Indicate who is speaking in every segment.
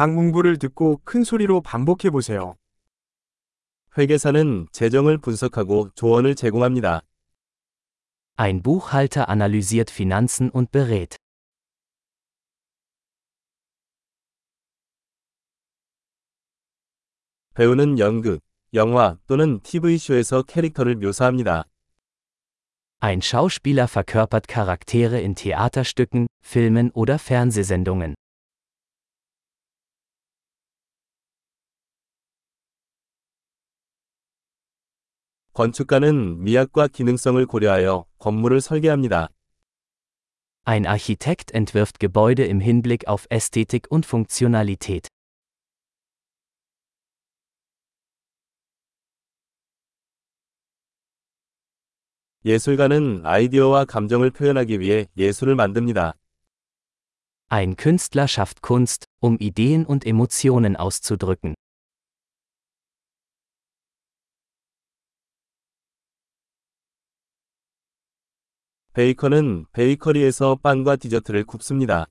Speaker 1: 각 문구를 듣고 큰 소리로 반복해 보세요.
Speaker 2: 회계사는 재정을 분석하고 조언을 제공합니다.
Speaker 3: Ein Buchhalter analysiert Finanzen und berät.
Speaker 2: 배우는 연극, 영화 또는 TV쇼에서 캐릭터를 묘사합니다.
Speaker 3: Ein Schauspieler verkörpert Charaktere in Theaterstücken, Filmen oder Fernsehsendungen.
Speaker 2: 건축가는 미학과 기능성을 고려하여 건물을 설계합니다.
Speaker 3: Ein Architekt entwirft Gebäude im Hinblick auf Ästhetik und Funktionalität.
Speaker 2: 예술가는 아이디어와 감정을 표현하기 위해 예술을 만듭니다.
Speaker 3: Ein Künstler schafft Kunst, um Ideen und Emotionen auszudrücken.
Speaker 2: 베이커는 베이커리에서 빵과 디저트를 굽습니다.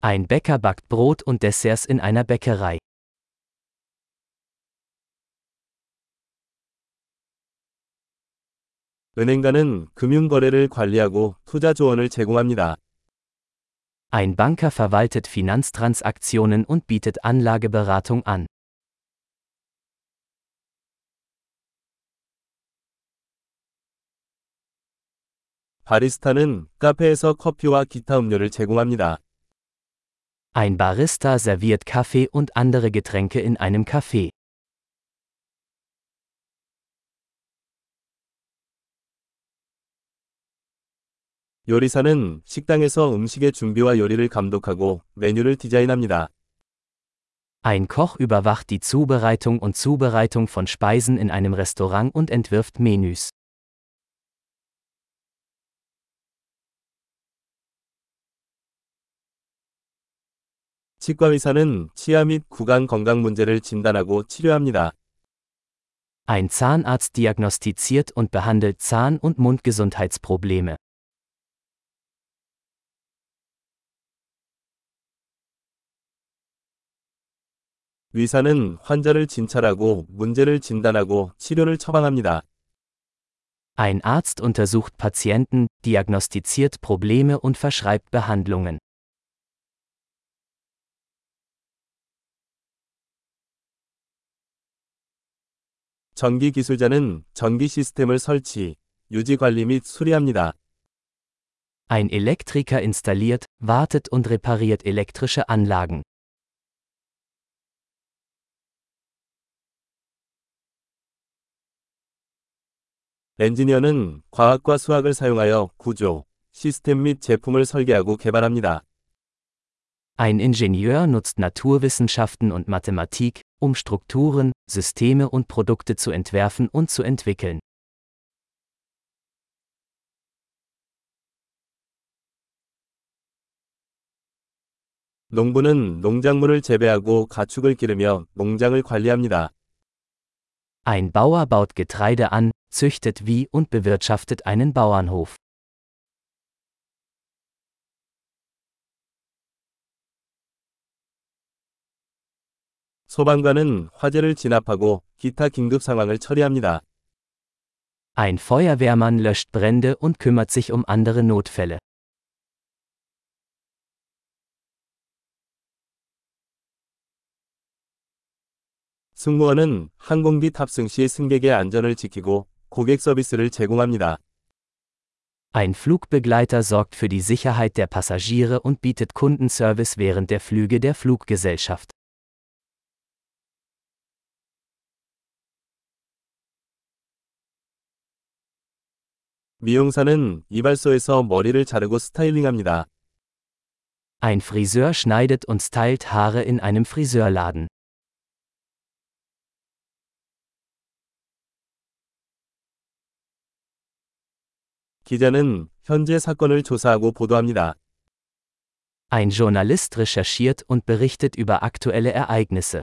Speaker 3: Ein Bäcker backt Brot und Desserts in einer Bäckerei.
Speaker 2: 은행가는 금융 거래를 관리하고 투자 조언을 제공합니다.
Speaker 3: Ein Banker verwaltet Finanztransaktionen und bietet Anlageberatung an.
Speaker 2: 바리스타는 카페에서 커피와 기타 음료를 제공합니다.
Speaker 3: Ein Barista serviert Kaffee und andere Getränke in einem Café.
Speaker 2: 요리사는 식당에서 음식의 준비와 요리를 감독하고 메뉴를 디자인합니다.
Speaker 3: Ein Koch überwacht die Zubereitung und Zubereitung von Speisen in einem Restaurant und entwirft Menüs.
Speaker 2: 치과의사는 치아 및 구강 건강 문제를 진단하고 치료합니다.
Speaker 3: Ein Zahnarzt diagnostiziert und behandelt Zahn- und Mundgesundheitsprobleme.
Speaker 2: 의사는 환자를 진찰하고 문제를 진단하고 치료를 처방합니다.
Speaker 3: Ein Arzt untersucht Patienten, diagnostiziert Probleme und verschreibt Behandlungen.
Speaker 2: 전기 기술자는 전기 시스템을 설치, 유지 관리 및 수리합니다.
Speaker 3: Ein Elektriker installiert, wartet und repariert elektrische Anlagen.
Speaker 2: 엔지니어는 과학과 수학을 사용하여 구조, 시스템 및 제품을 설계하고 개발합니다.
Speaker 3: Ein Ingenieur nutzt Naturwissenschaften und Mathematik, um Strukturen, Systeme und Produkte zu entwerfen und zu entwickeln.
Speaker 2: 농부는 농작물을 재배하고 가축을 기르며 농장을 관리합니다.
Speaker 3: Ein Bauer baut Getreide an, züchtet Vieh und bewirtschaftet einen Bauernhof.
Speaker 2: 소방관은 화재를 진압하고 기타 긴급 상황을 처리합니다.
Speaker 3: Ein Feuerwehrmann löscht Brände und kümmert sich um andere Notfälle.
Speaker 2: 승무원은 항공기 탑승 시 승객의 안전을 지키고 고객 서비스를 제공합니다.
Speaker 3: Ein Flugbegleiter sorgt für die Sicherheit der Passagiere und bietet Kundenservice während der Flüge der Fluggesellschaft.
Speaker 2: 미용사는 이발소에서 머리를 자르고 스타일링합니다.
Speaker 3: Ein Friseur schneidet und stylt Haare in einem Friseurladen.
Speaker 2: 기자는 현재 사건을 조사하고 보도합니다.
Speaker 3: Ein Journalist recherchiert und berichtet über aktuelle Ereignisse.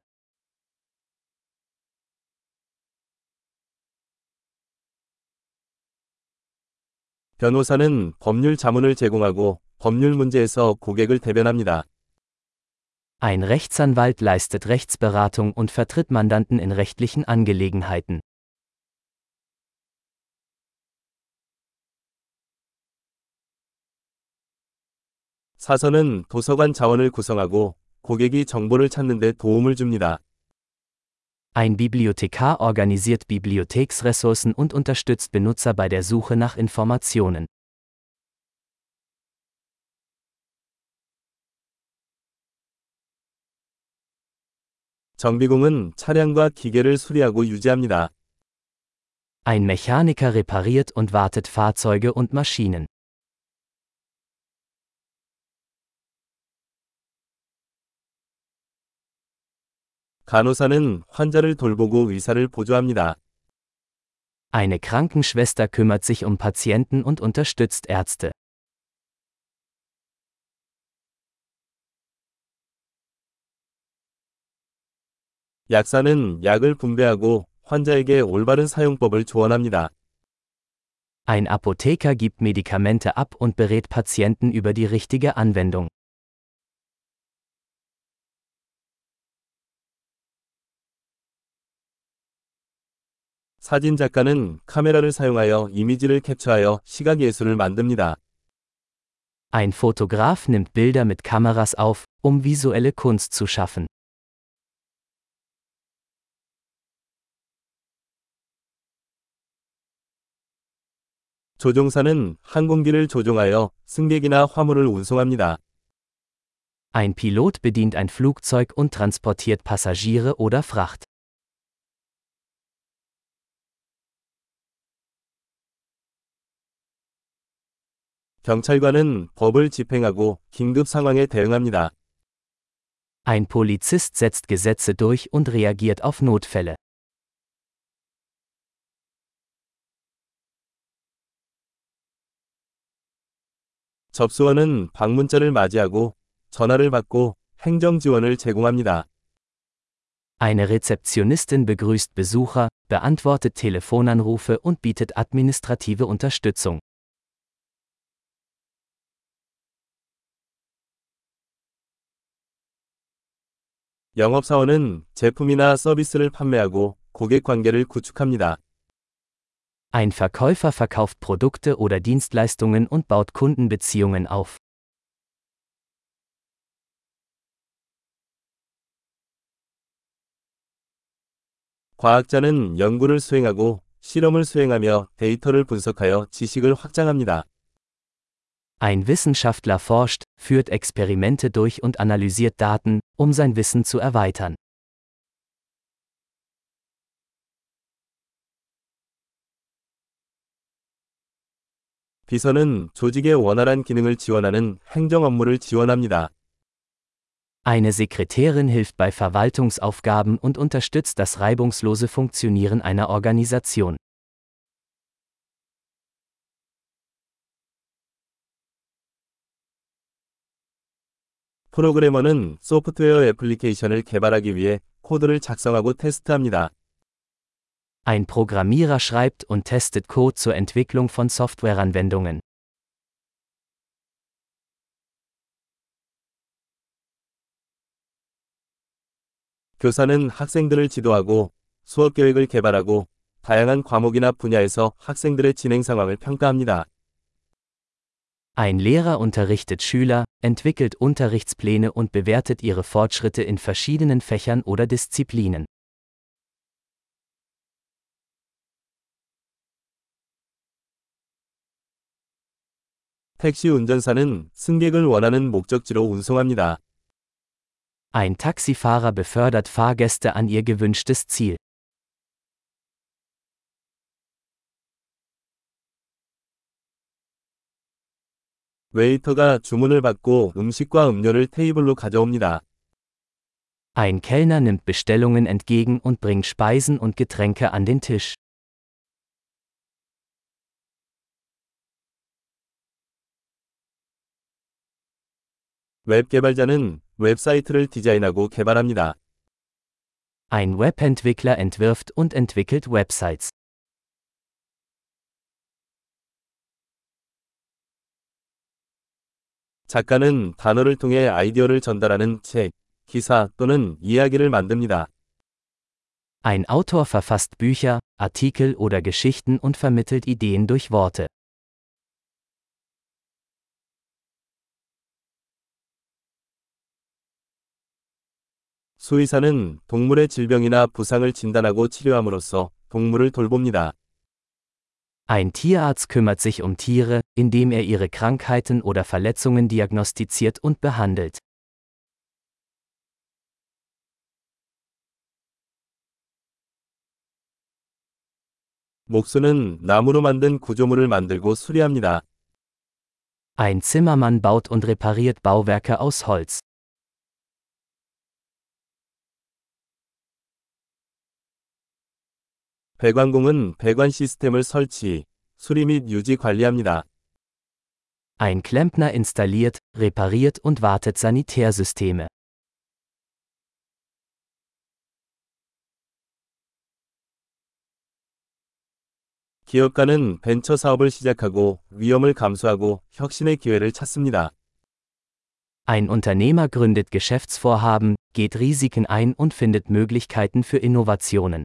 Speaker 2: 변호사는 법률 자문을 제공하고 법률 문제에서 고객을 대변합니다.
Speaker 3: Ein Rechtsanwalt leistet Rechtsberatung und vertritt Mandanten in rechtlichen Angelegenheiten.
Speaker 2: 사서는 도서관 자원을 구성하고 고객이 정보를 찾는 데 도움을 줍니다.
Speaker 3: Ein Bibliothekar organisiert Bibliotheksressourcen und unterstützt Benutzer bei der Suche nach Informationen.
Speaker 2: 정비공은 차량과 기계를 수리하고 유지합니다.
Speaker 3: Ein Mechaniker repariert und wartet Fahrzeuge und Maschinen.
Speaker 2: 간호사는 환자를 돌보고 의사를 보조합니다.
Speaker 3: Eine Krankenschwester kümmert sich um Patienten und unterstützt Ärzte.
Speaker 2: 약사는 약을 분배하고 환자에게 올바른 사용법을 조언합니다.
Speaker 3: Ein Apotheker gibt Medikamente ab und berät Patienten über die richtige Anwendung.
Speaker 2: 사진 작가는 카메라를 사용하여 이미지를 캡처하여 시각 예술을 만듭니다.
Speaker 3: Ein Fotograf nimmt Bilder mit Kameras auf, um visuelle Kunst zu schaffen.
Speaker 2: 조종사는 항공기를 조종하여 승객이나 화물을 운송합니다.
Speaker 3: Ein Pilot bedient ein Flugzeug und transportiert Passagiere oder Fracht.
Speaker 2: 경찰관은 법을 집행하고 긴급 상황에 대응합니다.
Speaker 3: Ein Polizist setzt Gesetze durch und reagiert auf Notfälle.
Speaker 2: 접수원은 방문자를 맞이하고 전화를 받고 행정 지원을 제공합니다.
Speaker 3: Eine Rezeptionistin begrüßt Besucher, beantwortet Telefonanrufe und bietet administrative Unterstützung.
Speaker 2: 영업사원은 제품이나 서비스를 판매하고 고객 관계를 구축합니다.
Speaker 3: Ein Verkäufer verkauft Produkte oder Dienstleistungen und baut Kundenbeziehungen auf.
Speaker 2: 과학자는 연구를 수행하고 실험을 수행하며 데이터를 분석하여 지식을 확장합니다.
Speaker 3: Ein Wissenschaftler forscht, führt Experimente durch und analysiert Daten, um sein Wissen zu erweitern.
Speaker 2: 비서는 조직의 원활한 기능을 지원하는 행정 업무를 지원합니다.
Speaker 3: Eine Sekretärin hilft bei Verwaltungsaufgaben und unterstützt das reibungslose Funktionieren einer Organisation.
Speaker 2: 프로그래머는 소프트웨어 애플리케이션을 개발하기 위해 코드를 작성하고 테스트합니다.
Speaker 3: Ein Programmierer schreibt und testet Code zur Entwicklung von Softwareanwendungen.
Speaker 2: 교사는 학생들을 지도하고 수업 계획을 개발하고 다양한 과목이나 분야에서 학생들의 진행 상황을 평가합니다.
Speaker 3: Ein Lehrer unterrichtet Schüler, entwickelt Unterrichtspläne und bewertet ihre Fortschritte in verschiedenen Fächern oder Disziplinen.
Speaker 2: 택시 운전사는 승객을 원하는 목적지로 운송합니다.
Speaker 3: Ein Taxifahrer befördert Fahrgäste an ihr gewünschtes Ziel.
Speaker 2: 웨이터가 주문을 받고 음식과 음료를 테이블로 가져옵니다.
Speaker 3: Ein Kellner nimmt Bestellungen entgegen und bringt Speisen und Getränke an den Tisch.
Speaker 2: 웹 개발자는 웹사이트를 디자인하고 개발합니다.
Speaker 3: Ein Webentwickler entwirft und entwickelt Websites.
Speaker 2: 작가는 단어를 통해 아이디어를 전달하는 책, 기사 또는 이야기를 만듭니다.
Speaker 3: Ein Autor verfasst Bücher, Artikel oder Geschichten und vermittelt Ideen durch Worte.
Speaker 2: 수의사는 동물의 질병이나 부상을 진단하고 치료함으로써 동물을 돌봅니다.
Speaker 3: Ein Tierarzt kümmert sich um Tiere, indem er ihre Krankheiten oder Verletzungen diagnostiziert und behandelt.
Speaker 2: 목수는 나무로 만든 구조물을 만들고 수리합니다.
Speaker 3: Ein Zimmermann baut und repariert Bauwerke aus Holz.
Speaker 2: 배관공은 배관 시스템을 설치, 수리 및 유지 관리합니다.
Speaker 3: Ein Klempner installiert, repariert und wartet Sanitärsysteme.
Speaker 2: 기업가는 벤처 사업을 시작하고 위험을 감수하고 혁신의 기회를 찾습니다.
Speaker 3: Ein Unternehmer gründet Geschäftsvorhaben, geht Risiken ein und findet Möglichkeiten für Innovationen.